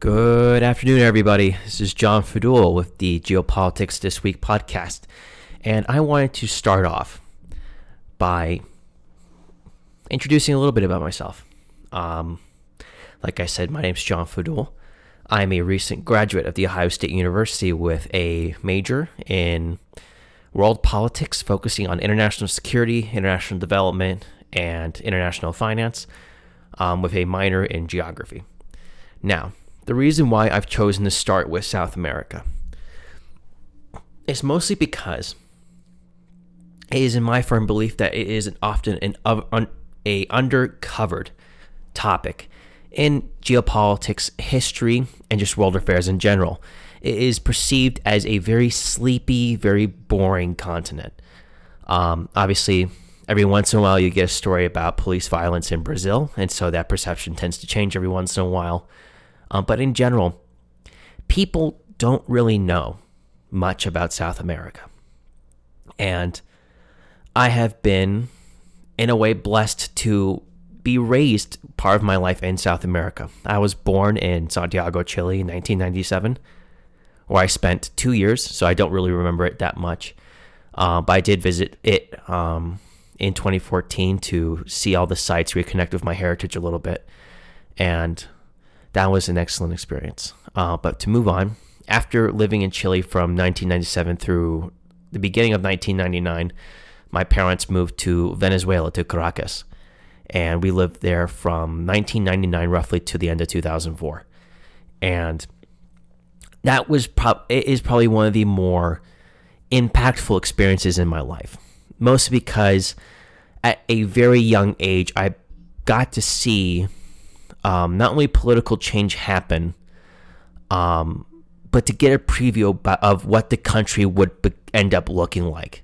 Good afternoon, everybody. This is John Fadul with the Geopolitics This Week podcast. And I wanted to start off by introducing a little bit about myself. Um, like I said, my name is John Fadul. I'm a recent graduate of The Ohio State University with a major in world politics, focusing on international security, international development, and international finance, um, with a minor in geography. Now, the reason why I've chosen to start with South America is mostly because it is in my firm belief that it is often an un, a undercovered topic in geopolitics, history, and just world affairs in general. It is perceived as a very sleepy, very boring continent. Um, obviously, every once in a while you get a story about police violence in Brazil, and so that perception tends to change every once in a while. Um, but in general, people don't really know much about South America. And I have been, in a way, blessed to be raised part of my life in South America. I was born in Santiago, Chile in 1997, where I spent two years, so I don't really remember it that much. Uh, but I did visit it um, in 2014 to see all the sites, reconnect with my heritage a little bit. And that was an excellent experience. Uh, but to move on, after living in Chile from 1997 through the beginning of 1999, my parents moved to Venezuela, to Caracas. And we lived there from 1999 roughly to the end of 2004. And that was it is probably one of the more impactful experiences in my life. Mostly because at a very young age, I got to see um, not only political change happen, um, but to get a preview of what the country would be- end up looking like.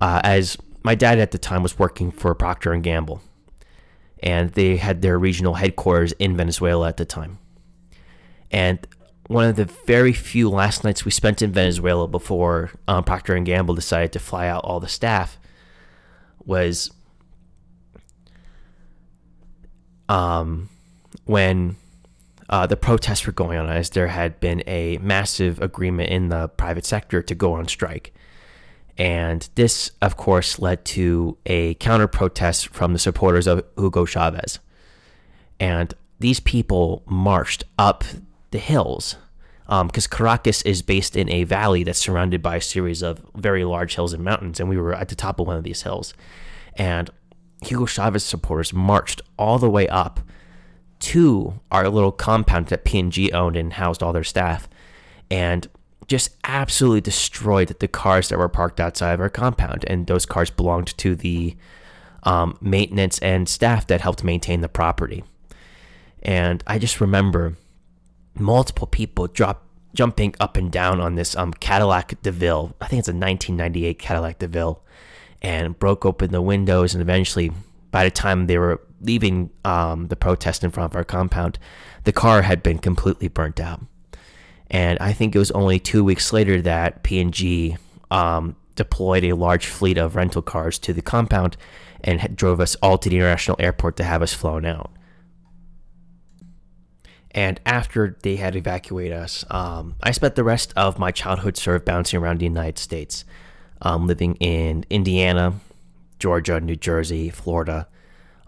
Uh, as my dad at the time was working for Procter and Gamble, and they had their regional headquarters in Venezuela at the time. And one of the very few last nights we spent in Venezuela before um, Procter and Gamble decided to fly out all the staff was um, when uh, the protests were going on, as there had been a massive agreement in the private sector to go on strike. And this, of course, led to a counter protest from the supporters of Hugo Chavez. And these people marched up the hills because um, Caracas is based in a valley that's surrounded by a series of very large hills and mountains. And we were at the top of one of these hills. And Hugo Chavez supporters marched all the way up to our little compound that P&G owned and housed all their staff and just absolutely destroyed the cars that were parked outside of our compound. And those cars belonged to the um, maintenance and staff that helped maintain the property. And I just remember multiple people drop jumping up and down on this um, Cadillac DeVille. I think it's a 1998 Cadillac DeVille, and broke open the windows. And eventually, by the time they were leaving um, the protest in front of our compound, the car had been completely burnt out. And I think it was only two weeks later that P&G um, deployed a large fleet of rental cars to the compound and drove us all to the international airport to have us flown out. And after they had evacuated us, um, I spent the rest of my childhood sort of bouncing around the United States, um, living in Indiana, Georgia, New Jersey, Florida,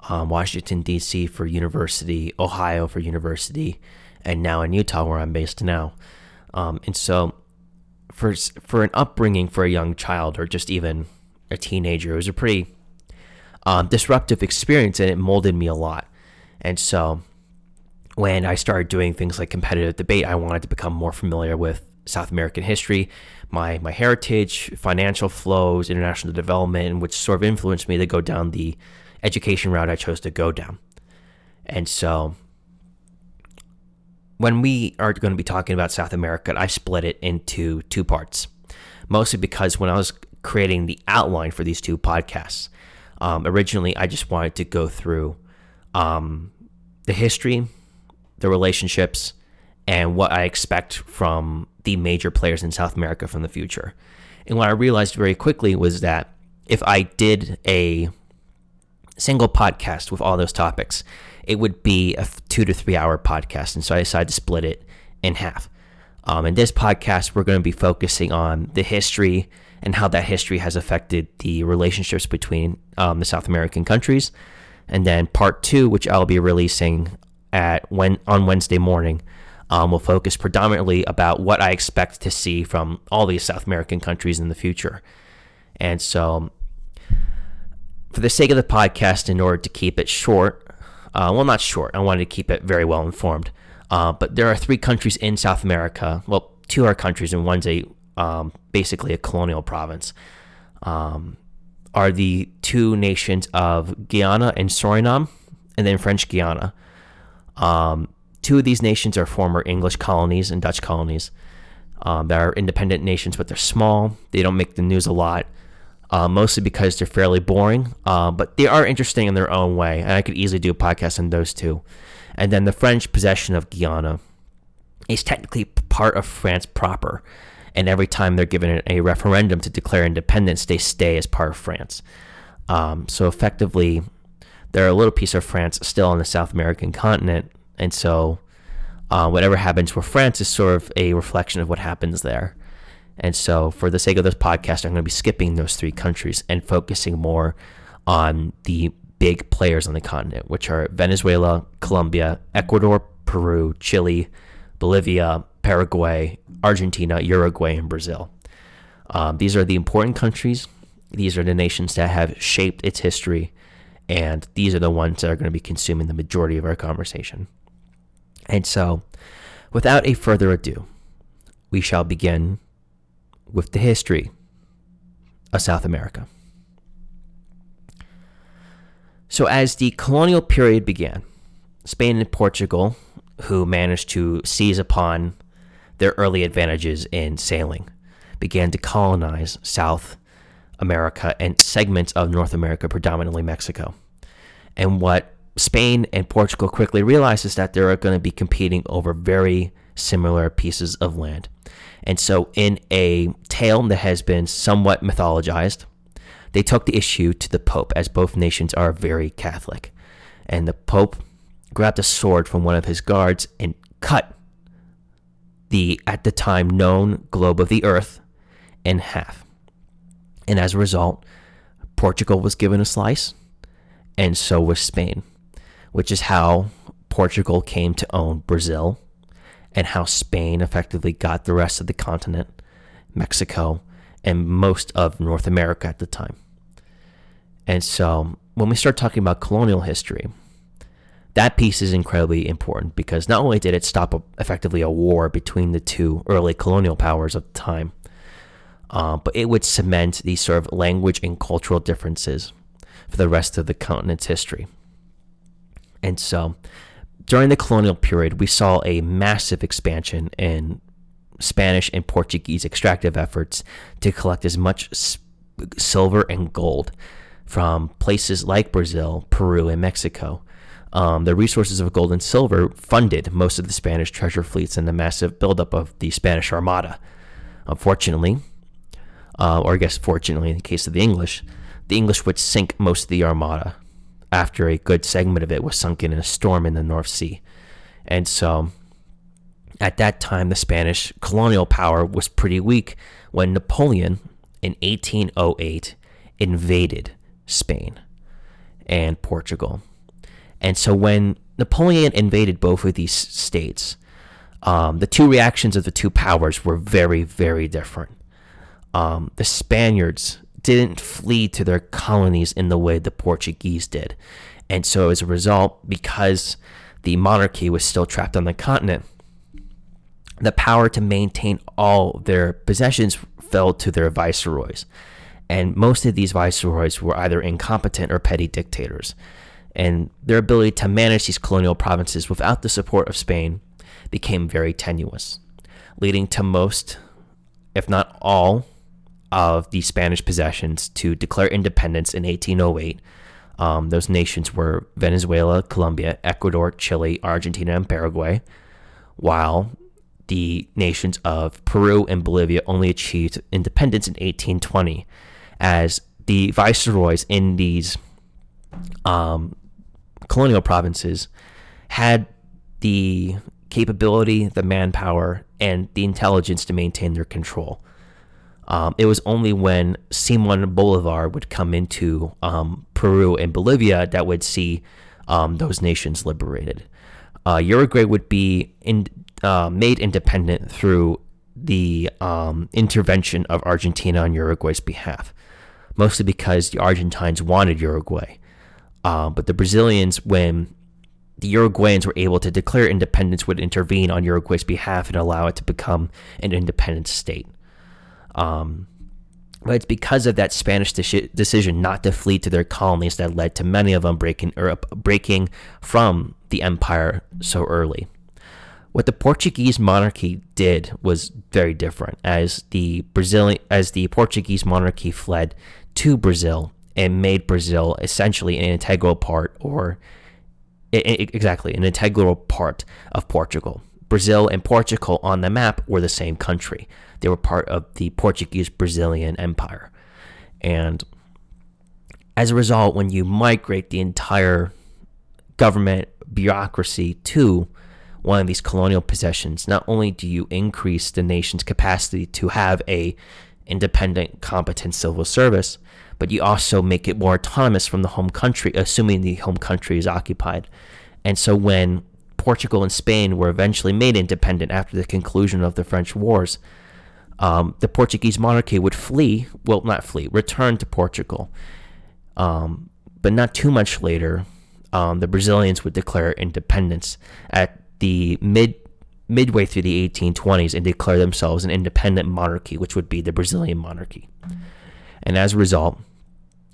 um, Washington, D.C. for university, Ohio for university, and now in Utah, where I'm based now. Um, and so, for, for an upbringing for a young child or just even a teenager, it was a pretty um, disruptive experience and it molded me a lot. And so, when I started doing things like competitive debate, I wanted to become more familiar with South American history, my my heritage, financial flows, international development, which sort of influenced me to go down the education route I chose to go down. And so when we are going to be talking about South America, I split it into two parts. Mostly because when I was creating the outline for these two podcasts, um, originally I just wanted to go through um, the history, the relationships, and what I expect from the major players in South America from the future. And what I realized very quickly was that if I did a single podcast with all those topics, it would be a two to three hour podcast. And so I decided to split it in half. Um, in this podcast, we're going to be focusing on the history and how that history has affected the relationships between um, the South American countries. And then part two, which I'll be releasing at when on Wednesday morning, um, will focus predominantly about what I expect to see from all these South American countries in the future. And so, for the sake of the podcast, in order to keep it short, uh, well, not short, I wanted to keep it very well informed. Uh, but there are three countries in South America. Well, two are countries, and one's a um, basically a colonial province. Um, are the two nations of Guyana and Suriname, and then French Guiana. Um, two of these nations are former English colonies and Dutch colonies. Um, that are independent nations, but they're small. They don't make the news a lot, uh, mostly because they're fairly boring. Uh, but they are interesting in their own way, and I could easily do a podcast on those two. And then the French possession of Guyana is technically part of France proper. And every time they're given a referendum to declare independence, they stay as part of France. Um, so effectively, they're a little piece of France still on the South American continent. And so uh, whatever happens with France is sort of a reflection of what happens there. And so, for the sake of this podcast, I'm going to be skipping those three countries and focusing more on the big players on the continent, which are Venezuela, Colombia, Ecuador, Peru, Chile, Bolivia, Paraguay, Argentina, Uruguay, and Brazil. Um, these are the important countries. These are the nations that have shaped its history, and these are the ones that are going to be consuming the majority of our conversation. And so, without a further ado, we shall begin with the history of South America. So, as the colonial period began, Spain and Portugal, who managed to seize upon their early advantages in sailing, began to colonize South America and segments of North America, predominantly Mexico. And what Spain and Portugal quickly realizes that they're going to be competing over very similar pieces of land. And so, in a tale that has been somewhat mythologized, they took the issue to the Pope, as both nations are very Catholic. And the Pope grabbed a sword from one of his guards and cut the, at the time, known globe of the earth in half. And as a result, Portugal was given a slice, and so was Spain, which is how Portugal came to own Brazil, and how Spain effectively got the rest of the continent, Mexico, and most of North America at the time. And so when we start talking about colonial history, that piece is incredibly important because not only did it stop a, effectively a war between the two early colonial powers of the time, uh, but it would cement these sort of language and cultural differences for the rest of the continent's history. And so during the colonial period, we saw a massive expansion in Spanish and Portuguese extractive efforts to collect as much silver and gold from places like Brazil, Peru, and Mexico. Um, the resources of gold and silver funded most of the Spanish treasure fleets and the massive buildup of the Spanish Armada. Unfortunately, uh, or I guess fortunately in the case of the English, the English would sink most of the Armada after a good segment of it was sunken in a storm in the North Sea. And so at that time, the Spanish colonial power was pretty weak when Napoleon in 1808 invaded Spain and Portugal. And so when Napoleon invaded both of these states, um, the two reactions of the two powers were very, very different. Um, the Spaniards didn't flee to their colonies in the way the Portuguese did. And so as a result, because the monarchy was still trapped on the continent, the power to maintain all their possessions fell to their viceroys. And most of these viceroys were either incompetent or petty dictators. And their ability to manage these colonial provinces without the support of Spain became very tenuous, leading to most, if not all, of the Spanish possessions to declare independence in 1808. Um, those nations were Venezuela, Colombia, Ecuador, Chile, Argentina, and Paraguay, while the nations of Peru and Bolivia only achieved independence in 1820 as the viceroys in these um, colonial provinces had the capability, the manpower, and the intelligence to maintain their control. Um, it was only when Simon Bolivar would come into um, Peru and Bolivia that would see um, those nations liberated. Uh, Uruguay would be in, uh, made independent through the um, intervention of Argentina on Uruguay's behalf, mostly because the Argentines wanted Uruguay. Uh, but the Brazilians, when the Uruguayans were able to declare independence, would intervene on Uruguay's behalf and allow it to become an independent state. Um, but it's because of that Spanish de- decision not to flee to their colonies that led to many of them breaking or breaking from the empire so early. What the Portuguese monarchy did was very different, as the Brazilian as the Portuguese monarchy fled to Brazil and made Brazil essentially an integral part, or exactly an integral part of Portugal. Brazil and Portugal on the map were the same country. They were part of the Portuguese Brazilian Empire. And as a result, when you migrate the entire government bureaucracy to one of these colonial possessions, not only do you increase the nation's capacity to have a independent, competent civil service, but you also make it more autonomous from the home country, assuming the home country is occupied. And so when Portugal and Spain were eventually made independent after the conclusion of the French wars, um, the Portuguese monarchy would flee, well, not flee, return to Portugal. Um, but not too much later, um, the Brazilians would declare independence at the mid midway through the 1820s and declare themselves an independent monarchy, which would be the Brazilian monarchy. And as a result,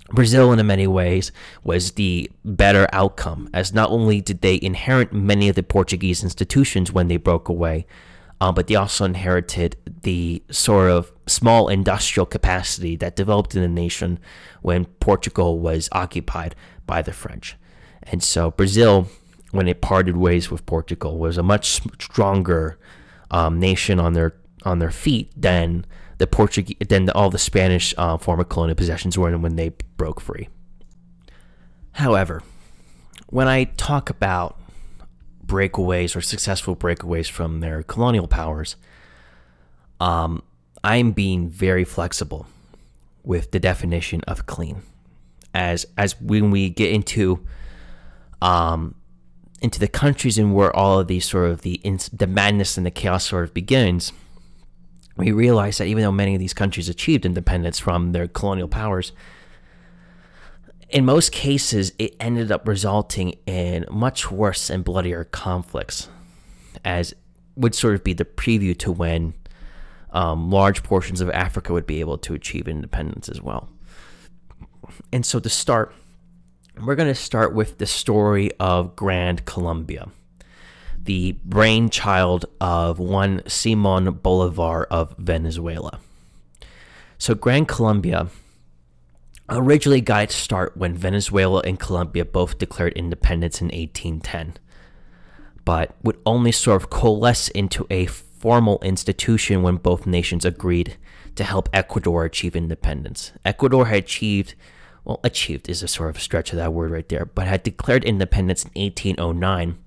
Brazil, in many ways, was the better outcome, as not only did they inherit many of the Portuguese institutions when they broke away, uh, but they also inherited the sort of small industrial capacity that developed in the nation when Portugal was occupied by the French. And so Brazil, when it parted ways with Portugal, was a much stronger um, nation on their on their feet than the Portuguese than all the Spanish uh, former colonial possessions were when they broke free. However, when I talk about breakaways or successful breakaways from their colonial powers, um, I'm being very flexible with the definition of clean. As as when we get into um, into the countries and where all of these sort of the the madness and the chaos sort of begins, we realize that even though many of these countries achieved independence from their colonial powers, in most cases, it ended up resulting in much worse and bloodier conflicts, as would sort of be the preview to when um, large portions of Africa would be able to achieve independence as well. And so to start, we're going to start with the story of Grand Colombia, the brainchild of one Simon Bolivar of Venezuela. So, Grand Colombia originally got its start when Venezuela and Colombia both declared independence in 1810, but would only sort of coalesce into a formal institution when both nations agreed to help Ecuador achieve independence. Ecuador had achieved, well, achieved is a sort of stretch of that word right there, but had declared independence in 1809,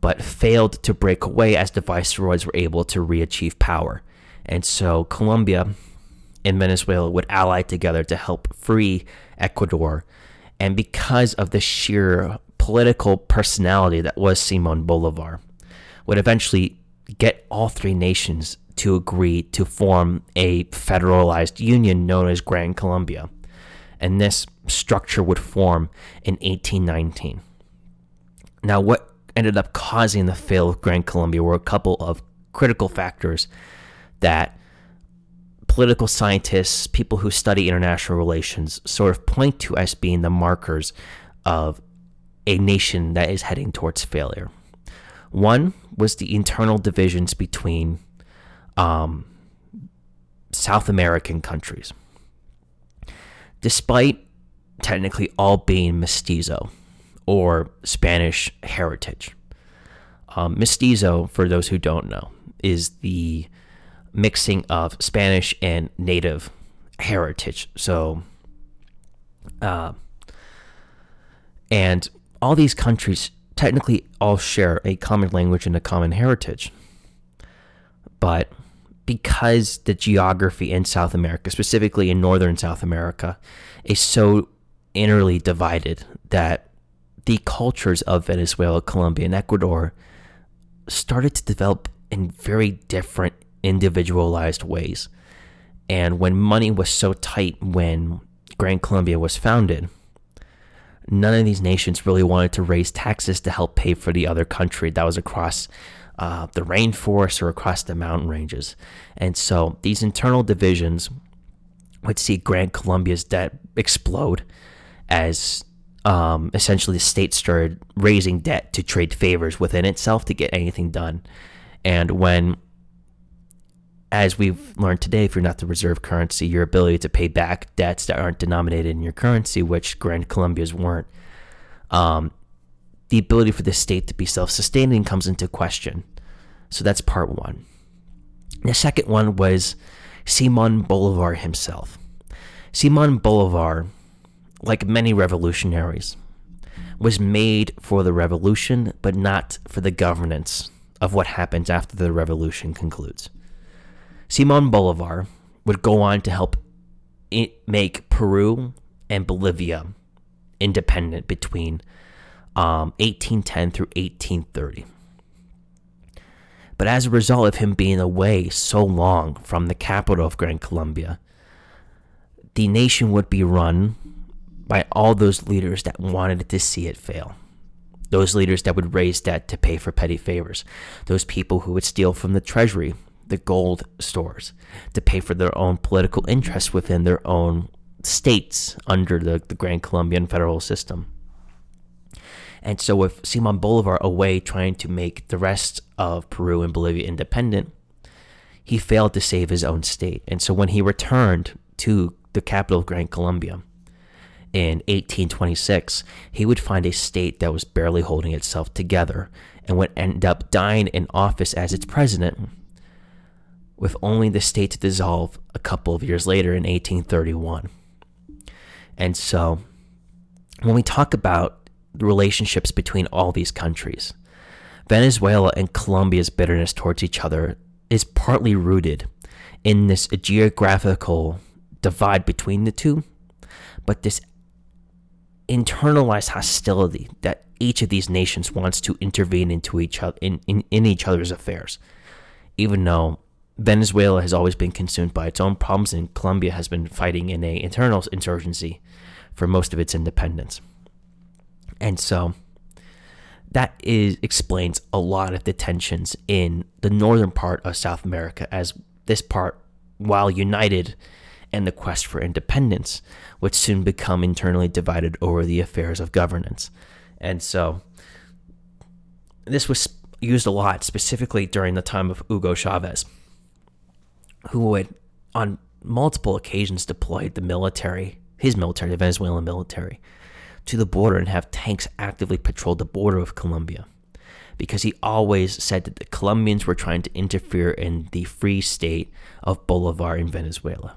but failed to break away as the viceroys were able to re achieve power. And so Colombia in Venezuela would ally together to help free Ecuador. And because of the sheer political personality that was Simon Bolivar, would eventually get all three nations to agree to form a federalized union known as Grand Colombia. And this structure would form in 1819. Now, what ended up causing the fail of Grand Colombia were a couple of critical factors that political scientists, people who study international relations, sort of point to as being the markers of a nation that is heading towards failure. One was the internal divisions between um, South American countries. Despite technically all being mestizo or Spanish heritage, um, mestizo, for those who don't know, is the mixing of Spanish and native heritage. So, uh, And all these countries technically all share a common language and a common heritage. But because the geography in South America, specifically in northern South America, is so innerly divided that the cultures of Venezuela, Colombia, and Ecuador started to develop in very different individualized ways. And when money was so tight when Gran Colombia was founded, none of these nations really wanted to raise taxes to help pay for the other country that was across uh, the rainforest or across the mountain ranges. And so these internal divisions would see Gran Colombia's debt explode as um, essentially the state started raising debt to trade favors within itself to get anything done. And when as we've learned today, if you're not the reserve currency, your ability to pay back debts that aren't denominated in your currency, which Grand Colombia's weren't, um, the ability for the state to be self sustaining comes into question. So that's part one. The second one was Simon Bolivar himself. Simon Bolivar, like many revolutionaries, was made for the revolution, but not for the governance of what happens after the revolution concludes. Simon Bolivar would go on to help make Peru and Bolivia independent between um, 1810 through 1830. But as a result of him being away so long from the capital of Gran Colombia, the nation would be run by all those leaders that wanted to see it fail. Those leaders that would raise debt to pay for petty favors. Those people who would steal from the treasury the gold stores to pay for their own political interests within their own states under the, the Grand Colombian federal system. And so, with Simon Bolivar away trying to make the rest of Peru and Bolivia independent, he failed to save his own state. And so, when he returned to the capital of Grand Colombia in 1826, he would find a state that was barely holding itself together and would end up dying in office as its president with only the state to dissolve a couple of years later in 1831. And so, when we talk about the relationships between all these countries, Venezuela and Colombia's bitterness towards each other is partly rooted in this geographical divide between the two, but this internalized hostility that each of these nations wants to intervene into each other in, in, in each other's affairs, even though Venezuela has always been consumed by its own problems, and Colombia has been fighting in a internal insurgency for most of its independence. And so that is explains a lot of the tensions in the northern part of South America, as this part, while united in the quest for independence, would soon become internally divided over the affairs of governance. And so this was used a lot, specifically during the time of Hugo Chavez who would, on multiple occasions, deploy the military, his military, the Venezuelan military, to the border and have tanks actively patrol the border of Colombia. Because he always said that the Colombians were trying to interfere in the free state of Bolivar in Venezuela.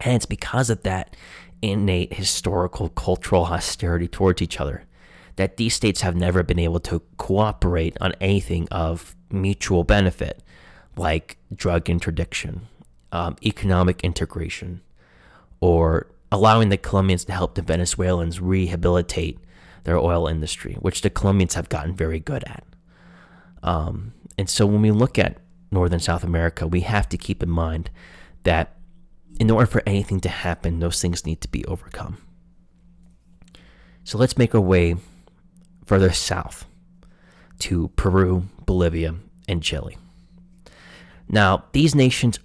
And it's because of that innate historical cultural hostility towards each other that these states have never been able to cooperate on anything of mutual benefit like drug interdiction, um, economic integration, or allowing the Colombians to help the Venezuelans rehabilitate their oil industry, which the Colombians have gotten very good at. Um, and so when we look at Northern South America, we have to keep in mind that in order for anything to happen, those things need to be overcome. So let's make our way further south to Peru, Bolivia, and Chile. Now, these nations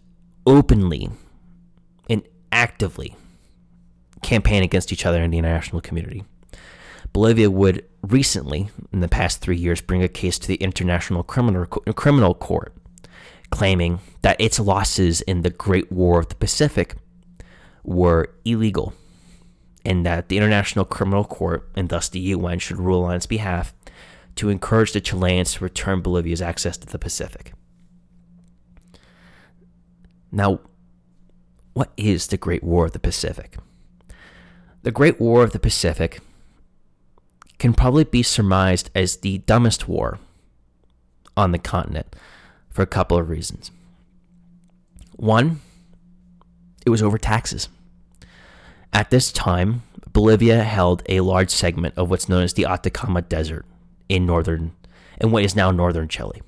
openly and actively campaign against each other in the international community. Bolivia would recently, in the past three years, bring a case to the International Criminal, Criminal Court, claiming that its losses in the Great War of the Pacific were illegal, and that the International Criminal Court, and thus the UN, should rule on its behalf to encourage the Chileans to return Bolivia's access to the Pacific. Now, what is the Great War of the Pacific? The Great War of the Pacific can probably be surmised as the dumbest war on the continent for a couple of reasons. One, it was over taxes. At this time, Bolivia held a large segment of what's known as the Atacama Desert in northern in what is now northern Chile.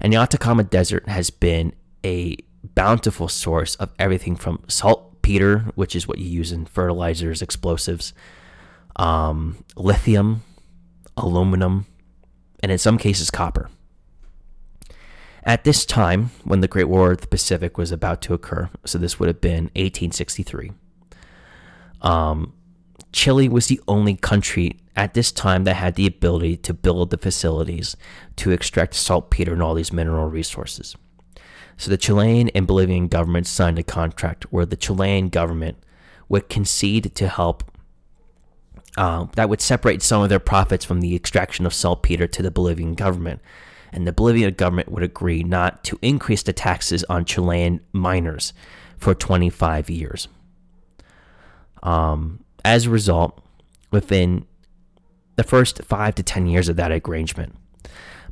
And the Atacama Desert has been a bountiful source of everything from saltpeter, which is what you use in fertilizers, explosives, um, lithium, aluminum, and in some cases, copper. At this time, when the Great War of the Pacific was about to occur, so this would have been 1863, um, Chile was the only country at this time that had the ability to build the facilities to extract saltpeter and all these mineral resources. So the Chilean and Bolivian governments signed a contract where the Chilean government would concede to help uh, that would separate some of their profits from the extraction of saltpeter to the Bolivian government. And the Bolivian government would agree not to increase the taxes on Chilean miners for 25 years. Um, as a result, within the first five to 10 years of that arrangement,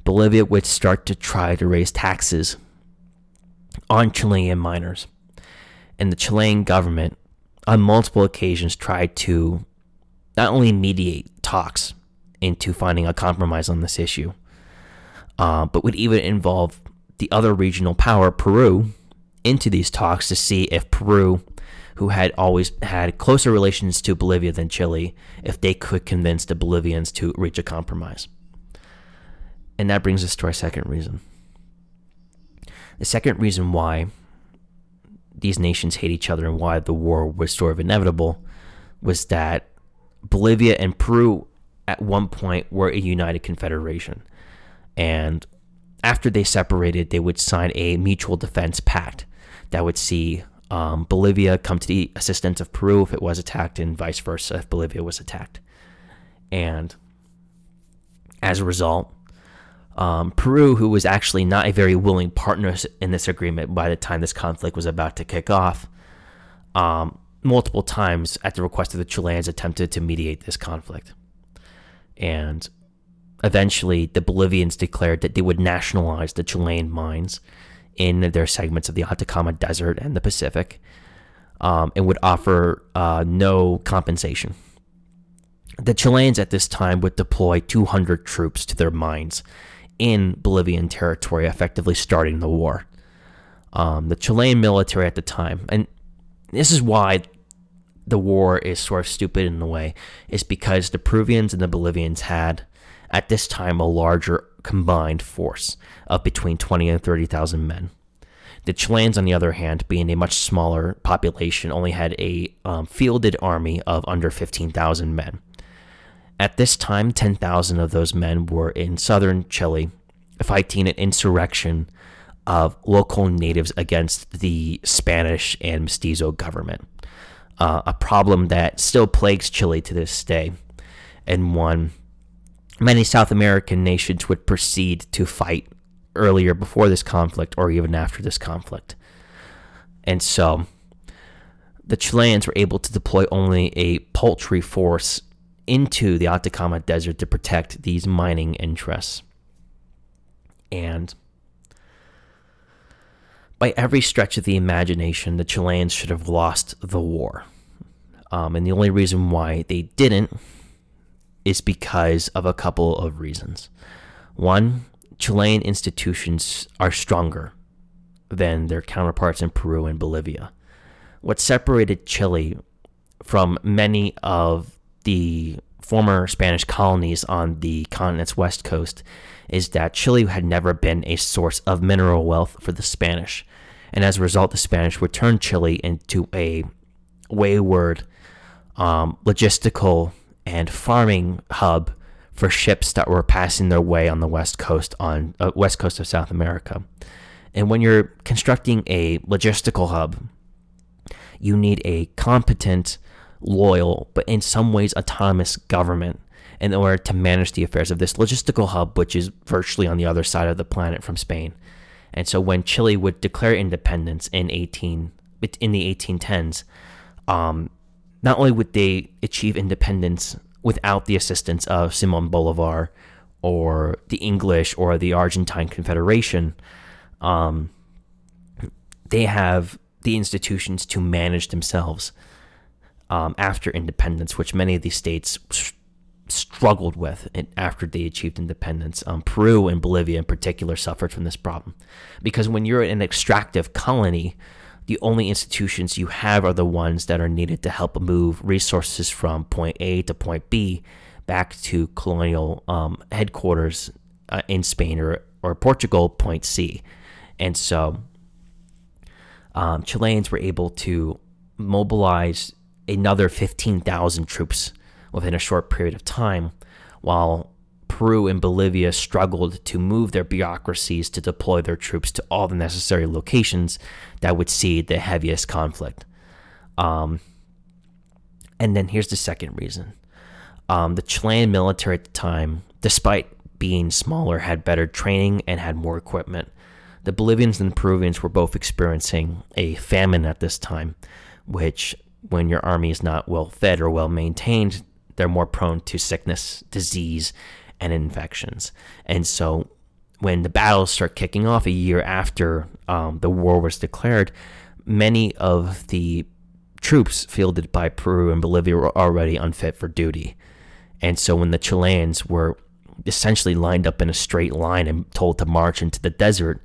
Bolivia would start to try to raise taxes on Chilean miners. And the Chilean government, on multiple occasions, tried to not only mediate talks into finding a compromise on this issue, uh, but would even involve the other regional power, Peru, into these talks to see if Peru, who had always had closer relations to Bolivia than Chile, if they could convince the Bolivians to reach a compromise. And that brings us to our second reason. The second reason why these nations hate each other and why the war was sort of inevitable was that Bolivia and Peru at one point were a united confederation. And after they separated, they would sign a mutual defense pact that would see um, Bolivia come to the assistance of Peru if it was attacked, and vice versa if Bolivia was attacked. And as a result, um, Peru, who was actually not a very willing partner in this agreement by the time this conflict was about to kick off, um, multiple times at the request of the Chileans attempted to mediate this conflict. And eventually, the Bolivians declared that they would nationalize the Chilean mines in their segments of the Atacama Desert and the Pacific um, and would offer uh, no compensation. The Chileans at this time would deploy 200 troops to their mines in Bolivian territory, effectively starting the war. Um, the Chilean military at the time, and this is why the war is sort of stupid in a way, is because the Peruvians and the Bolivians had at this time a larger combined force of between 20 and 30,000 men. The Chileans, on the other hand, being a much smaller population, only had a um, fielded army of under 15,000 men. At this time, 10,000 of those men were in southern Chile fighting an insurrection of local natives against the Spanish and Mestizo government. Uh, a problem that still plagues Chile to this day, and one many South American nations would proceed to fight earlier before this conflict or even after this conflict. And so the Chileans were able to deploy only a paltry force into the Atacama Desert to protect these mining interests. And by every stretch of the imagination, the Chileans should have lost the war. Um, and the only reason why they didn't is because of a couple of reasons. One, Chilean institutions are stronger than their counterparts in Peru and Bolivia. What separated Chile from many of the former Spanish colonies on the continent's west coast is that Chile had never been a source of mineral wealth for the Spanish. And as a result, the Spanish would turn Chile into a wayward um, logistical and farming hub for ships that were passing their way on the west coast on uh, west coast of South America. And when you're constructing a logistical hub, you need a competent loyal, but in some ways autonomous government in order to manage the affairs of this logistical hub, which is virtually on the other side of the planet from Spain. And so when Chile would declare independence in 18 in the 1810s, um, not only would they achieve independence without the assistance of Simon Bolivar or the English or the Argentine Confederation, um, they have the institutions to manage themselves um, after independence, which many of these states struggled with after they achieved independence. Um, Peru and Bolivia, in particular, suffered from this problem because when you're in an extractive colony, the only institutions you have are the ones that are needed to help move resources from point A to point B back to colonial um, headquarters uh, in Spain or, or Portugal, point C. And so um, Chileans were able to mobilize another 15,000 troops within a short period of time, while Peru and Bolivia struggled to move their bureaucracies to deploy their troops to all the necessary locations that would see the heaviest conflict. Um, and then here's the second reason um, the Chilean military at the time, despite being smaller, had better training and had more equipment. The Bolivians and the Peruvians were both experiencing a famine at this time, which, when your army is not well fed or well maintained, they're more prone to sickness, disease, and infections. And so when the battles start kicking off a year after um, the war was declared, many of the troops fielded by Peru and Bolivia were already unfit for duty. And so when the Chileans were essentially lined up in a straight line and told to march into the desert,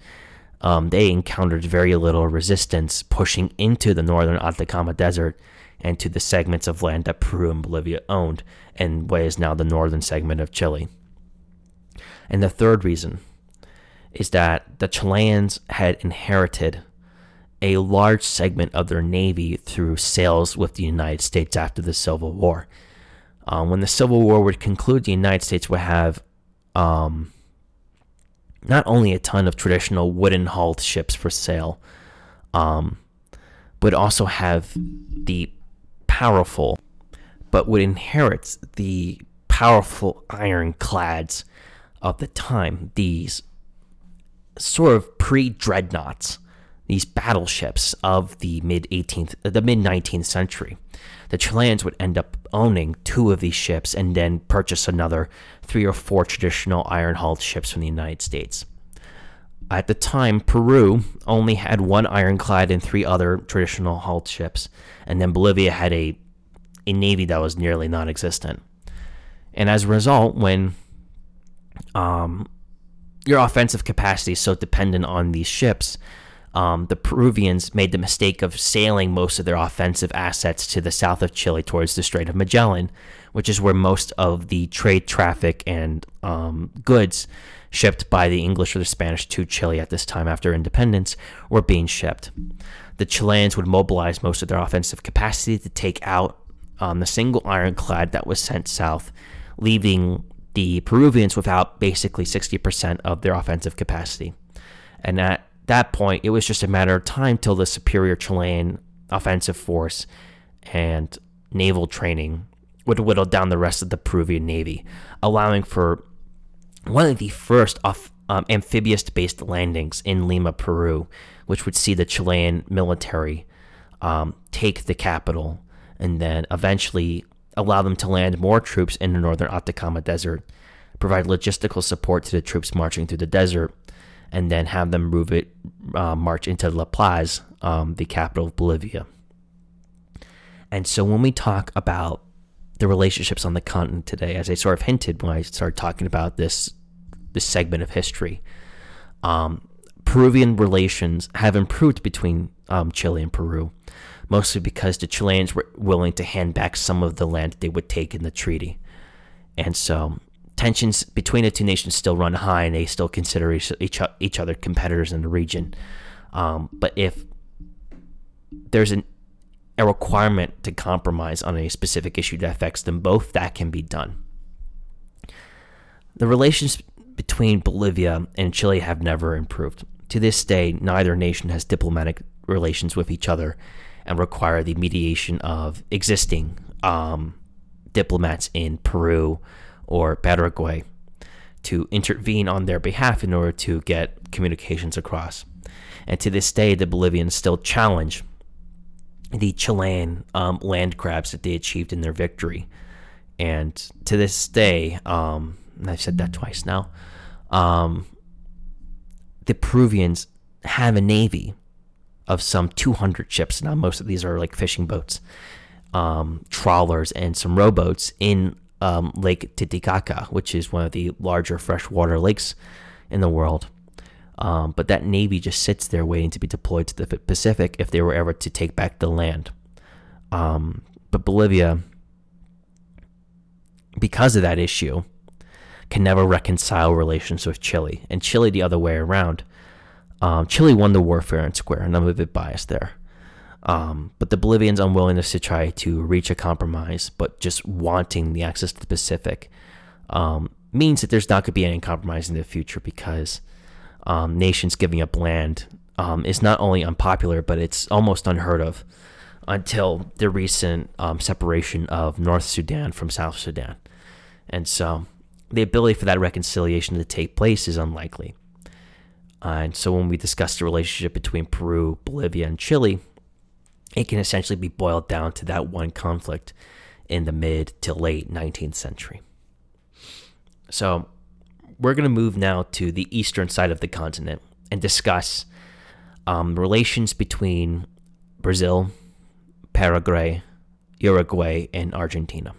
um, they encountered very little resistance pushing into the northern Atacama Desert and to the segments of land that Peru and Bolivia owned, and what is now the northern segment of Chile. And the third reason is that the Chileans had inherited a large segment of their navy through sales with the United States after the Civil War. Um, when the Civil War would conclude, the United States would have um, not only a ton of traditional wooden hulled ships for sale, um, but also have the powerful, but would inherit the powerful ironclads of the time. These sort of pre dreadnoughts, these battleships of the mid 18th, the mid 19th century. The Chileans would end up owning two of these ships and then purchase another three or four traditional iron hulled ships from the United States. At the time, Peru only had one ironclad and three other traditional hulled ships, and then Bolivia had a, a navy that was nearly non existent. And as a result, when um, your offensive capacity is so dependent on these ships, um, the Peruvians made the mistake of sailing most of their offensive assets to the south of Chile towards the Strait of Magellan, which is where most of the trade traffic and um, goods shipped by the English or the Spanish to Chile at this time after independence were being shipped. The Chileans would mobilize most of their offensive capacity to take out um, the single ironclad that was sent south, leaving the Peruvians without basically 60% of their offensive capacity. And at that point, it was just a matter of time till the superior Chilean offensive force and naval training would whittle down the rest of the Peruvian navy, allowing for one of the first off, um, amphibious based landings in Lima, Peru, which would see the Chilean military um, take the capital and then eventually allow them to land more troops in the northern Atacama Desert, provide logistical support to the troops marching through the desert, and then have them move it, uh, march into La Paz, um, the capital of Bolivia. And so when we talk about the relationships on the continent today, as I sort of hinted when I started talking about this this segment of history. Um, Peruvian relations have improved between um, Chile and Peru, mostly because the Chileans were willing to hand back some of the land they would take in the treaty. And so tensions between the two nations still run high, and they still consider each, each, other competitors in the region. Um, but if there's an a requirement to compromise on a specific issue that affects them both, that can be done. The relations between Bolivia and Chile have never improved. To this day, neither nation has diplomatic relations with each other and require the mediation of existing um, diplomats in Peru or Paraguay to intervene on their behalf in order to get communications across. And to this day, the Bolivians still challenge the Chilean um, land grabs that they achieved in their victory. And to this day, um, I've said that twice now, um, the Peruvians have a navy of some 200 ships. Now, most of these are like fishing boats, um, trawlers, and some rowboats in um, Lake Titicaca, which is one of the larger freshwater lakes in the world. Um, but that navy just sits there waiting to be deployed to the Pacific if they were ever to take back the land. Um, but Bolivia, because of that issue, can never reconcile relations with Chile, and Chile the other way around. Um, Chile won the war fair and square, and I'm a bit biased there. Um, but the Bolivians' unwillingness to try to reach a compromise, but just wanting the access to the Pacific, um, means that there's not going to be any compromise in the future because um, nations giving up land um, is not only unpopular, but it's almost unheard of until the recent um, separation of North Sudan from South Sudan. And so the ability for that reconciliation to take place is unlikely. And so when we discuss the relationship between Peru, Bolivia, and Chile, it can essentially be boiled down to that one conflict in the mid to late 19th century. So we're going to move now to the eastern side of the continent and discuss um, relations between Brazil, Paraguay, Uruguay, and Argentina.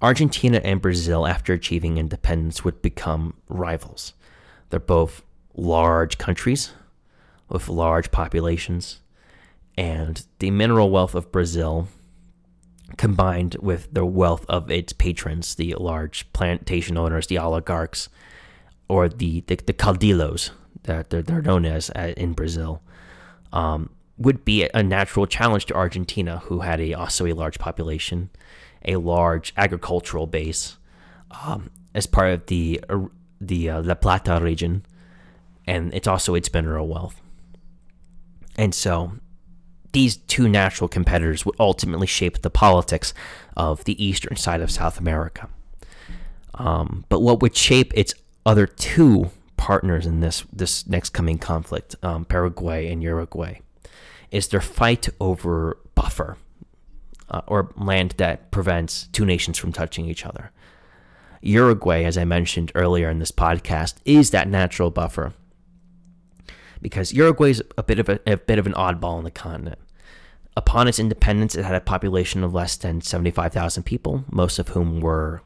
Argentina and Brazil, after achieving independence, would become rivals. They're both large countries with large populations, and the mineral wealth of Brazil, combined with the wealth of its patrons, the large plantation owners, the oligarchs, or the, the, the caudillos that they're, they're known as uh, in Brazil, um, would be a natural challenge to Argentina, who had a, also a large population a large agricultural base um, as part of the uh, the uh, La Plata region, and it's also its mineral wealth. And so, these two natural competitors would ultimately shape the politics of the eastern side of South America. Um, but what would shape its other two partners in this this next coming conflict, um, Paraguay and Uruguay, is their fight over buffer uh, or land that prevents two nations from touching each other. Uruguay, as I mentioned earlier in this podcast, is that natural buffer because Uruguay is a bit of a, a bit of an oddball on the continent. Upon its independence, it had a population of less than 75,000 people, most of whom were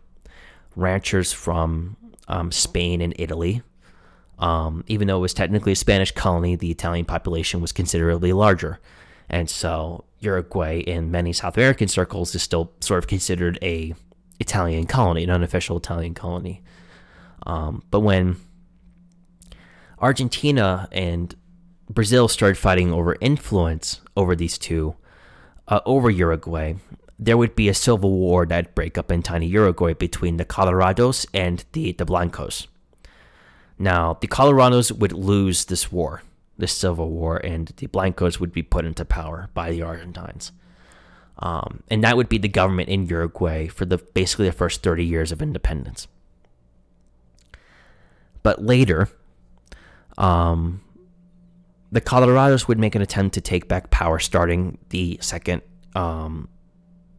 ranchers from um, Spain and Italy. Um, even though it was technically a Spanish colony, the Italian population was considerably larger. And so Uruguay in many South American circles is still sort of considered a Italian colony, an unofficial Italian colony. Um, but when Argentina and Brazil started fighting over influence over these two, uh, over Uruguay, there would be a civil war that'd break up in tiny Uruguay between the Colorados and the, the Blancos. Now, the Colorados would lose this war the civil war, and the Blancos would be put into power by the Argentines. Um, and that would be the government in Uruguay for the basically the first 30 years of independence. But later, um, the Colorados would make an attempt to take back power starting the second um,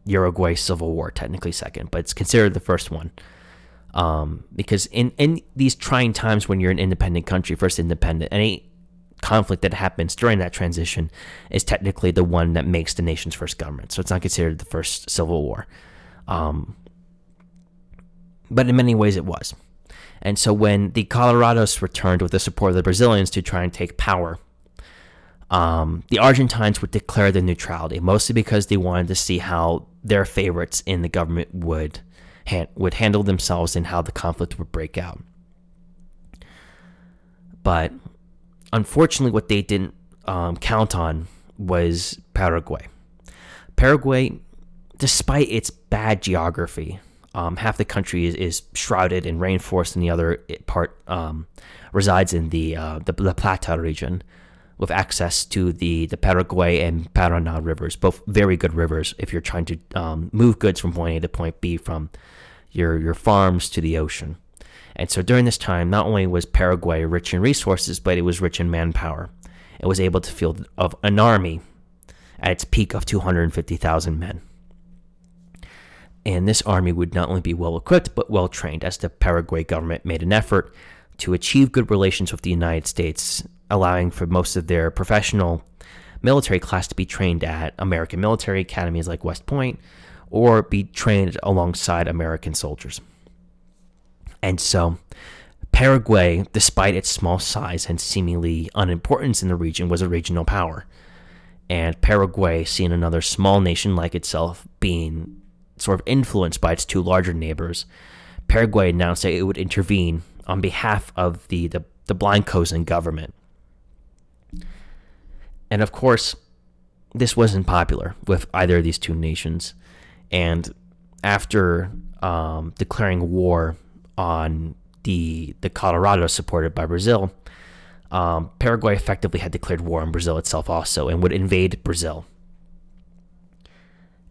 Uruguay Civil War, technically second, but it's considered the first one. Um, because in, in these trying times when you're an independent country, first independent, any conflict that happens during that transition is technically the one that makes the nation's first government. So it's not considered the first civil war. Um, but in many ways it was. And so when the Colorados returned with the support of the Brazilians to try and take power, um, the Argentines would declare their neutrality, mostly because they wanted to see how their favorites in the government would would handle themselves and how the conflict would break out. But unfortunately, what they didn't um, count on was Paraguay. Paraguay, despite its bad geography, um, half the country is, is, shrouded in rainforest, and the other part um, resides in the uh, the La Plata region, with access to the the Paraguay and Paraná rivers, both very good rivers if you're trying to um, move goods from point A to point B from your your farms to the ocean. And so during this time, not only was Paraguay rich in resources, but it was rich in manpower. It was able to field of an army at its peak of 250,000 men. And this army would not only be well equipped, but well trained, as the Paraguay government made an effort to achieve good relations with the United States, allowing for most of their professional military class to be trained at American military academies like West Point or be trained alongside American soldiers. And so, Paraguay, despite its small size and seemingly unimportance in the region, was a regional power. And Paraguay, seeing another small nation like itself being sort of influenced by its two larger neighbors, Paraguay announced that it would intervene on behalf of the, the, the Blancozen government. And of course, this wasn't popular with either of these two nations. And after um, declaring war on the the Colorado supported by Brazil, um, Paraguay effectively had declared war on Brazil itself also and would invade Brazil.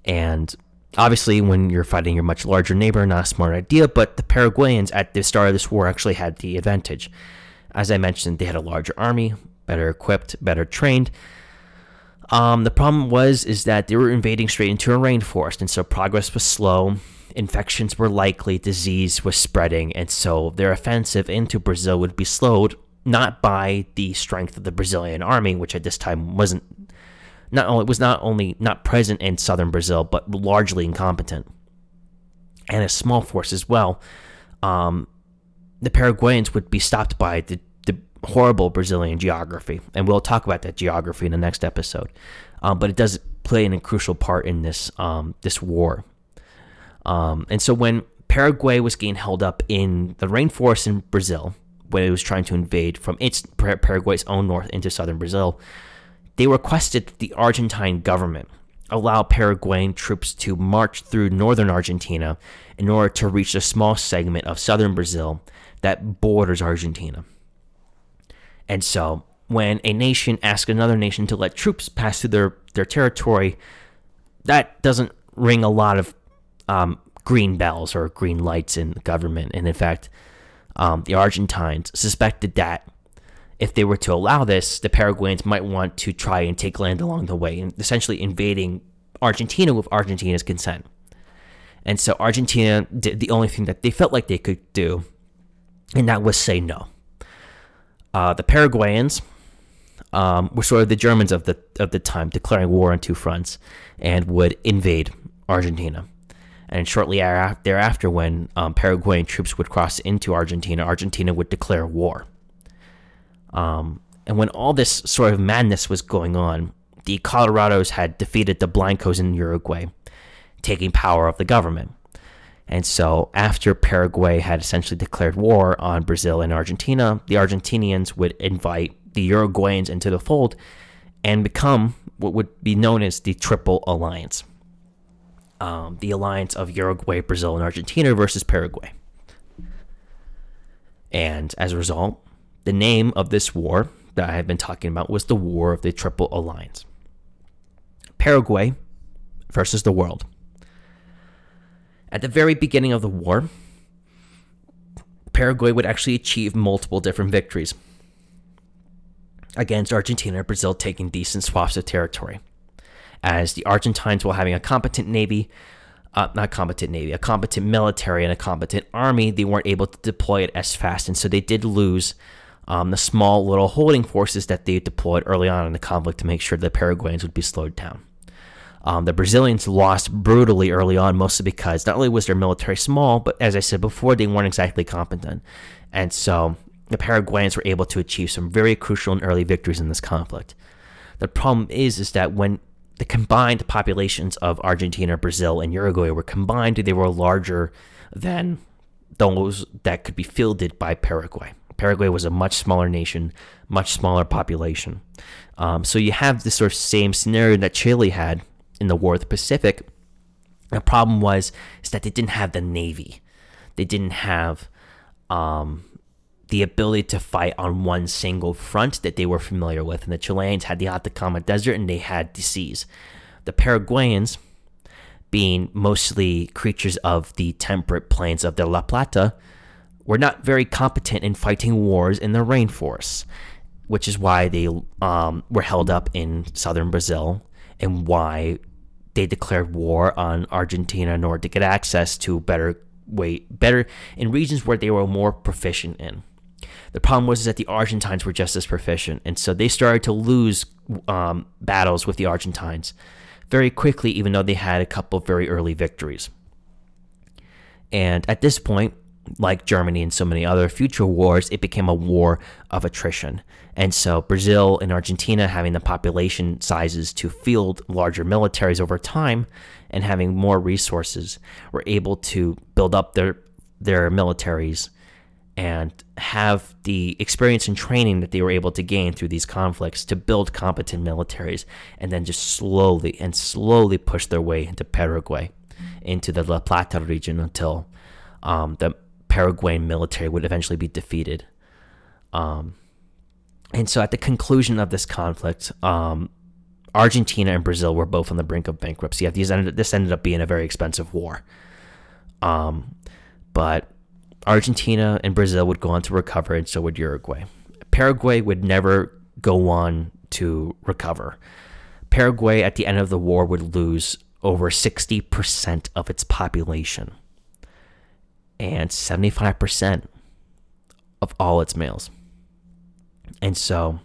And obviously, when you're fighting your much larger neighbor, not a smart idea. But the Paraguayans at the start of this war actually had the advantage. As I mentioned, they had a larger army, better equipped, better trained. Um, the problem was is that they were invading straight into a rainforest, and so progress was slow. Infections were likely, disease was spreading, and so their offensive into Brazil would be slowed not by the strength of the Brazilian army, which at this time wasn't not only was not only not present in southern Brazil, but largely incompetent, and a small force as well. Um, the Paraguayans would be stopped by the horrible Brazilian geography, and we'll talk about that geography in the next episode. Um, but it does play an crucial part in this um, this war. Um, and so when Paraguay was getting held up in the rainforest in Brazil, when it was trying to invade from its Paraguay's own north into southern Brazil, they requested that the Argentine government allow Paraguayan troops to march through northern Argentina in order to reach a small segment of southern Brazil that borders Argentina. And so when a nation asks another nation to let troops pass through their, their territory, that doesn't ring a lot of um, green bells or green lights in the government. And in fact, um, the Argentines suspected that if they were to allow this, the Paraguayans might want to try and take land along the way, and essentially invading Argentina with Argentina's consent. And so Argentina did the only thing that they felt like they could do, and that was say no. Uh, the Paraguayans um, were sort of the Germans of the of the time, declaring war on two fronts, and would invade Argentina. And shortly thereafter, when um, Paraguayan troops would cross into Argentina, Argentina would declare war. Um, and when all this sort of madness was going on, the Colorados had defeated the Blancos in Uruguay, taking power of the government. And so, after Paraguay had essentially declared war on Brazil and Argentina, the Argentinians would invite the Uruguayans into the fold and become what would be known as the Triple Alliance um, the alliance of Uruguay, Brazil, and Argentina versus Paraguay. And as a result, the name of this war that I have been talking about was the War of the Triple Alliance. Paraguay versus the world. At the very beginning of the war, Paraguay would actually achieve multiple different victories against Argentina and Brazil, taking decent swaths of territory. As the Argentines, while having a competent navy, uh, not competent navy, a competent military and a competent army, they weren't able to deploy it as fast, and so they did lose um, the small little holding forces that they deployed early on in the conflict to make sure the Paraguayans would be slowed down. Um, the Brazilians lost brutally early on, mostly because not only was their military small, but as I said before, they weren't exactly competent. And so the Paraguayans were able to achieve some very crucial and early victories in this conflict. The problem is, is that when the combined populations of Argentina, Brazil, and Uruguay were combined, they were larger than those that could be fielded by Paraguay. Paraguay was a much smaller nation, much smaller population. Um, so you have this sort of same scenario that Chile had in the War of the Pacific. The problem was is that they didn't have the navy. They didn't have um, the ability to fight on one single front that they were familiar with. And the Chileans had the Atacama Desert and they had the seas. The Paraguayans, being mostly creatures of the temperate plains of the La Plata, were not very competent in fighting wars in the rainforests, which is why they um, were held up in southern Brazil and why they declared war on Argentina in order to get access to better way better in regions where they were more proficient in. The problem was that the Argentines were just as proficient, and so they started to lose um, battles with the Argentines very quickly, even though they had a couple of very early victories. And at this point, like Germany and so many other future wars, it became a war of attrition. And so Brazil and Argentina having the population sizes to field larger militaries over time and having more resources were able to build up their their militaries and have the experience and training that they were able to gain through these conflicts to build competent militaries and then just slowly and slowly push their way into Paraguay, into the La Plata region until um, the Paraguayan military would eventually be defeated. Um, and so at the conclusion of this conflict, um, Argentina and Brazil were both on the brink of bankruptcy. These ended, this ended up being a very expensive war. Um, but Argentina and Brazil would go on to recover, and so would Uruguay. Paraguay would never go on to recover. Paraguay, at the end of the war, would lose over 60% of its population and 75% of all its males. And so,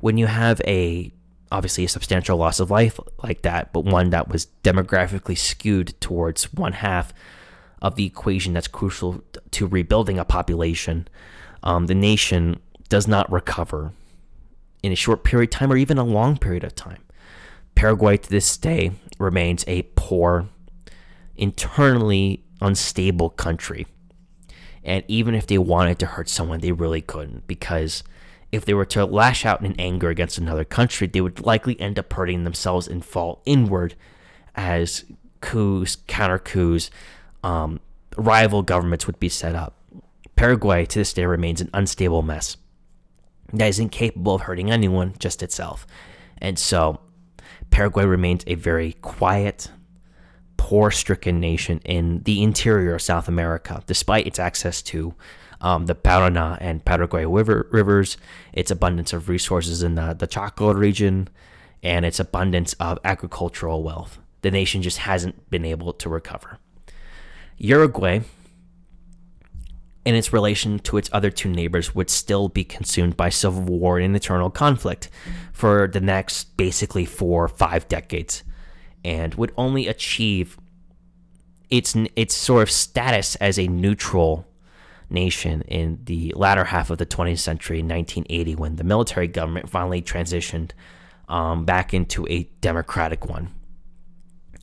when you have a obviously a substantial loss of life like that, but one that was demographically skewed towards one half of the equation that's crucial to rebuilding a population, um, the nation does not recover in a short period of time or even a long period of time. Paraguay to this day remains a poor, internally unstable country. And even if they wanted to hurt someone, they really couldn't because if they were to lash out in anger against another country, they would likely end up hurting themselves and fall inward as coups, counter coups, um, rival governments would be set up. Paraguay to this day remains an unstable mess that is incapable of hurting anyone, just itself. And so Paraguay remains a very quiet, poor stricken nation in the interior of South America, despite its access to um, the Paraná and Paraguay river, rivers, its abundance of resources in the, the Chaco region, and its abundance of agricultural wealth. The nation just hasn't been able to recover. Uruguay, in its relation to its other two neighbors, would still be consumed by civil war and internal conflict for the next basically four or five decades, and would only achieve its its sort of status as a neutral nation in the latter half of the 20th century, 1980, when the military government finally transitioned um, back into a democratic one,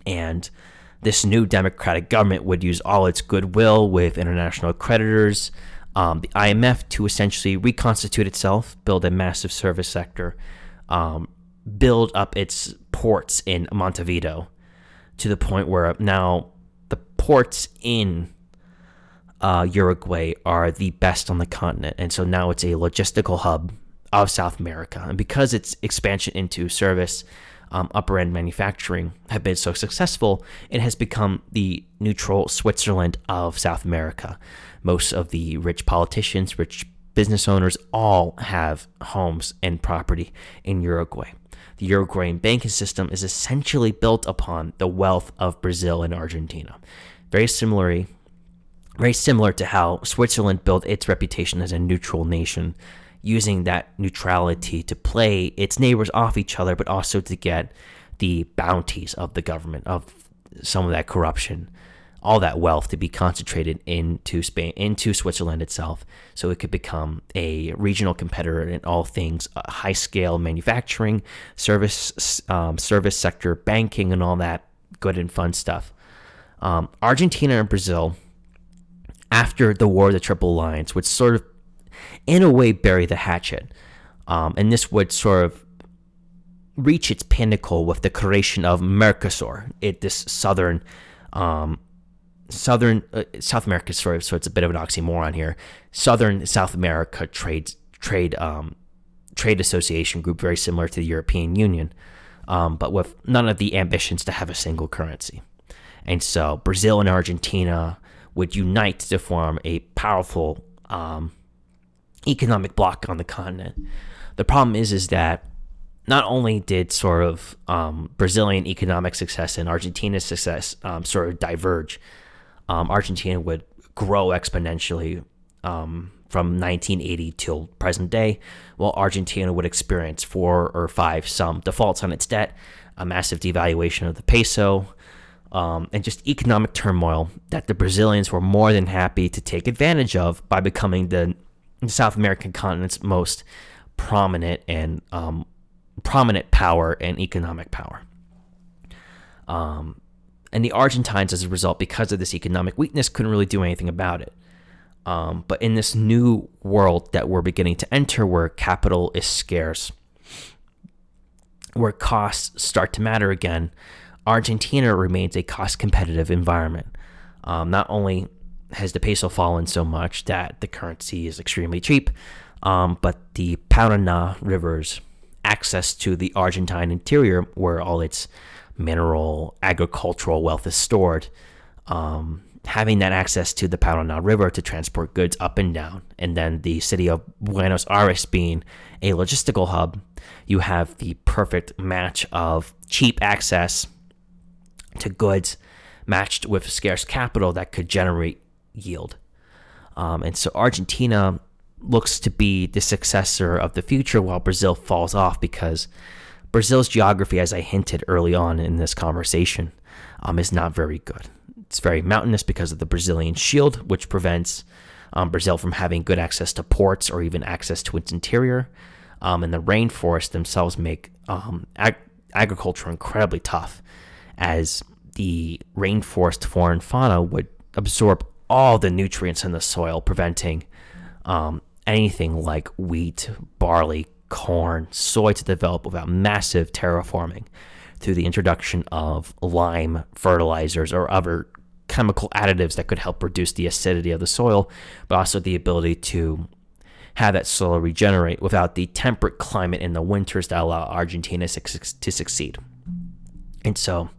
and this new democratic government would use all its goodwill with international creditors, um, the IMF, to essentially reconstitute itself, build a massive service sector, um, build up its ports in Montevideo to the point where now the ports in uh, Uruguay are the best on the continent. And so now it's a logistical hub of South America. And because its expansion into service um, upper end manufacturing have been so successful, it has become the neutral Switzerland of South America. Most of the rich politicians, rich business owners, all have homes and property in Uruguay. The Uruguayan banking system is essentially built upon the wealth of Brazil and Argentina. Very similarly, very similar to how Switzerland built its reputation as a neutral nation using that neutrality to play its neighbors off each other, but also to get the bounties of the government, of some of that corruption, all that wealth to be concentrated into Spain, into Switzerland itself, so it could become a regional competitor in all things uh, high scale manufacturing, service, um, service sector, banking, and all that good and fun stuff. Um, Argentina and Brazil, after the War of the Triple Alliance, would sort of in a way bury the hatchet. Um, and this would sort of reach its pinnacle with the creation of Mercosur, it this southern, um, southern uh, South America sort of so it's a bit of an oxymoron here. Southern South America trade trade um, trade association group, very similar to the European Union, um, but with none of the ambitions to have a single currency. And so Brazil and Argentina would unite to form a powerful um, economic bloc on the continent. The problem is is that not only did sort of um, Brazilian economic success and Argentina's success um, sort of diverge, um, Argentina would grow exponentially um, from 1980 till present day, while Argentina would experience four or five some defaults on its debt, a massive devaluation of the peso, um, and just economic turmoil that the Brazilians were more than happy to take advantage of by becoming the South American continent's most prominent and um, prominent power and economic power. Um, and the Argentines, as a result, because of this economic weakness, couldn't really do anything about it. Um, but in this new world that we're beginning to enter, where capital is scarce, where costs start to matter again, Argentina remains a cost competitive environment. Um, not only has the peso fallen so much that the currency is extremely cheap, um, but the Paraná rivers access to the Argentine interior, where all its mineral, agricultural wealth is stored, um, having that access to the Paraná River to transport goods up and down, and then the city of Buenos Aires being a logistical hub, you have the perfect match of cheap access to goods matched with scarce capital that could generate yield. Um, and so Argentina looks to be the successor of the future while Brazil falls off because Brazil's geography, as I hinted early on in this conversation, um, is not very good. It's very mountainous because of the Brazilian shield, which prevents um, Brazil from having good access to ports or even access to its interior. Um, and the rainforests themselves make um, ag- agriculture incredibly tough, as the rainforest flora and fauna would absorb all the nutrients in the soil, preventing um, anything like wheat, barley, corn, soy to develop without massive terraforming through the introduction of lime fertilizers or other chemical additives that could help reduce the acidity of the soil, but also the ability to have that soil regenerate without the temperate climate in the winters that allow Argentina to succeed. And so,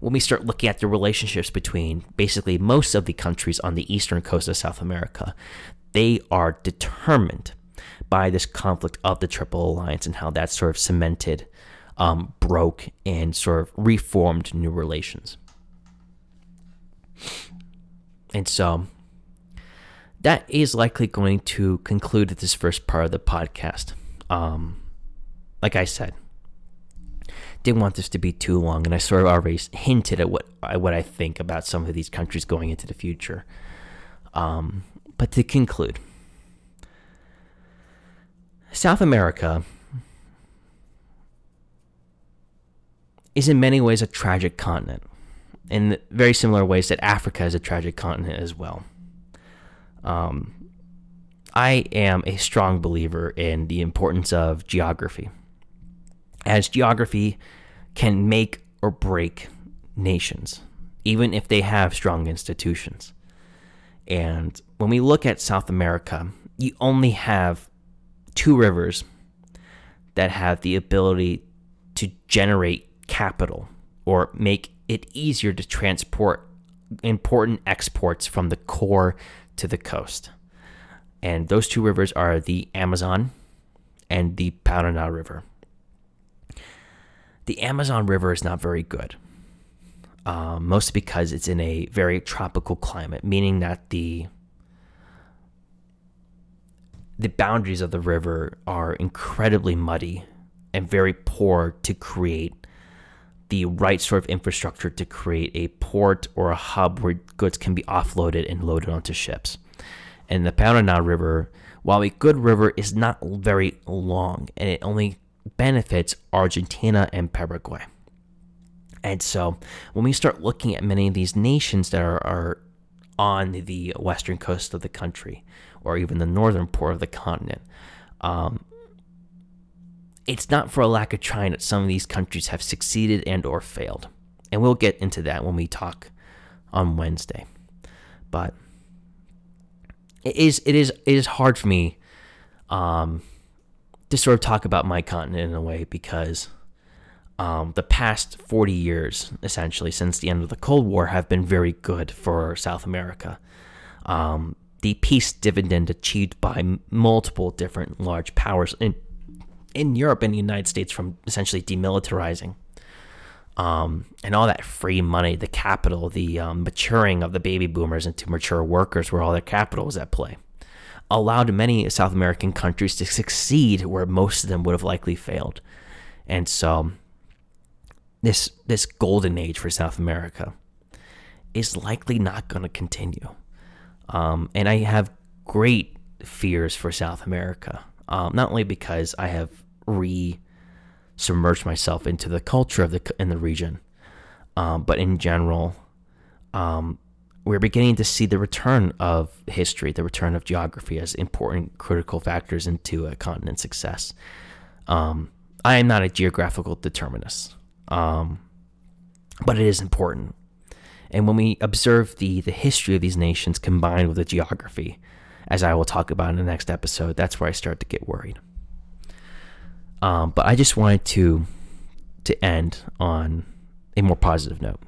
when we start looking at the relationships between basically most of the countries on the eastern coast of South America, they are determined by this conflict of the Triple Alliance and how that sort of cemented, um, broke, and sort of reformed new relations. And so that is likely going to conclude this first part of the podcast. Um, like I said, didn't want this to be too long, and I sort of already hinted at what I, what I think about some of these countries going into the future. Um, but to conclude, South America is in many ways a tragic continent, in very similar ways that Africa is a tragic continent as well. Um, I am a strong believer in the importance of geography, as geography can make or break nations, even if they have strong institutions. And when we look at South America, you only have two rivers that have the ability to generate capital or make it easier to transport important exports from the core to the coast. And those two rivers are the Amazon and the Paraná River. The Amazon River is not very good, um, mostly because it's in a very tropical climate, meaning that the the boundaries of the river are incredibly muddy and very poor to create the right sort of infrastructure to create a port or a hub where goods can be offloaded and loaded onto ships. And the Paraná River, while a good river, is not very long and it only benefits Argentina and Paraguay. And so when we start looking at many of these nations that are, are on the western coast of the country, or even the northern part of the continent. Um, it's not for a lack of trying that some of these countries have succeeded and or failed. And we'll get into that when we talk on Wednesday. But it is it is it is hard for me um, to sort of talk about my continent in a way because um, the past 40 years, essentially since the end of the Cold War, have been very good for South America. Um, the peace dividend achieved by multiple different large powers, in in Europe and the United States from essentially demilitarizing. Um, and all that free money, the capital, the um, maturing of the baby boomers into mature workers, where all their capital was at play, allowed many South American countries to succeed where most of them would have likely failed. And so, this this golden age for South America is likely not going to continue. Um, and I have great fears for South America, um, not only because I have re submerged myself into the culture of the in the region, um, but in general, um, we're beginning to see the return of history, the return of geography as important critical factors into a continent's success. Um, I am not a geographical determinist, um, but it is important. And when we observe the the history of these nations combined with the geography, as I will talk about in the next episode, that's where I start to get worried. Um, but I just wanted to to end on a more positive note.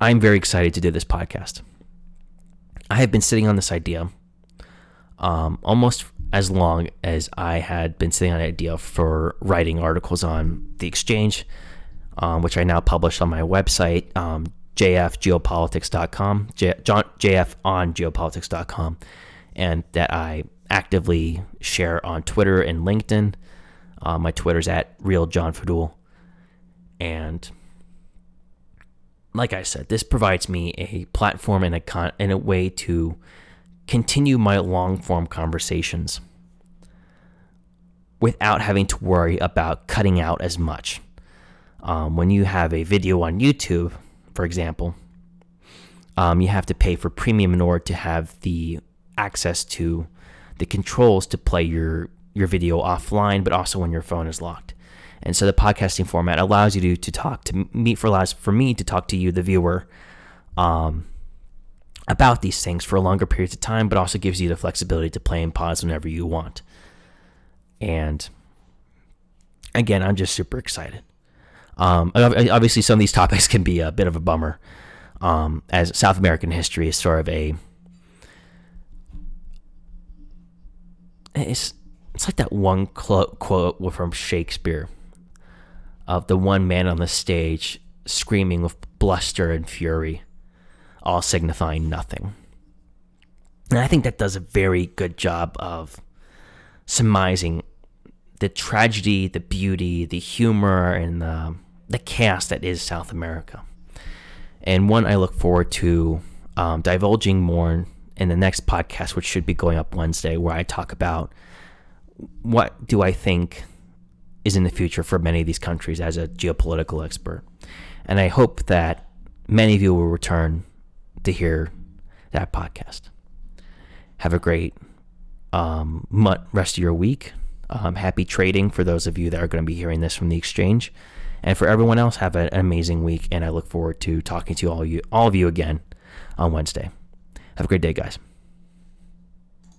I'm very excited to do this podcast. I have been sitting on this idea um, almost as long as I had been sitting on an idea for writing articles on the exchange, um, which I now publish on my website, um, jfgeopolitics.com, J- jfongeopolitics.com, and that I actively share on Twitter and LinkedIn. Uh, my Twitter's at real John Fadul. And like I said, this provides me a platform and a con- and a way to continue my long form conversations without having to worry about cutting out as much. Um, when you have a video on YouTube, for example, um, you have to pay for premium in order to have the access to the controls to play your your video offline, but also when your phone is locked. And so the podcasting format allows you to, to talk to me for allows for me to talk to you, the viewer, um, about these things for longer periods of time, but also gives you the flexibility to play and pause whenever you want. And again, I'm just super excited. Um, obviously, some of these topics can be a bit of a bummer, um, as South American history is sort of a it's it's like that one quote from Shakespeare of the one man on the stage screaming with bluster and fury, all signifying nothing. And I think that does a very good job of surmising the tragedy, the beauty, the humor, and the, the chaos that is South America. And one I look forward to um, divulging more in the next podcast, which should be going up Wednesday, where I talk about what do I think is in the future for many of these countries as a geopolitical expert. And I hope that many of you will return to hear that podcast. Have a great um, rest of your week. Um, happy trading for those of you that are going to be hearing this from the exchange. And for everyone else, have an amazing week. And I look forward to talking to all you, all of you again on Wednesday. Have a great day, guys.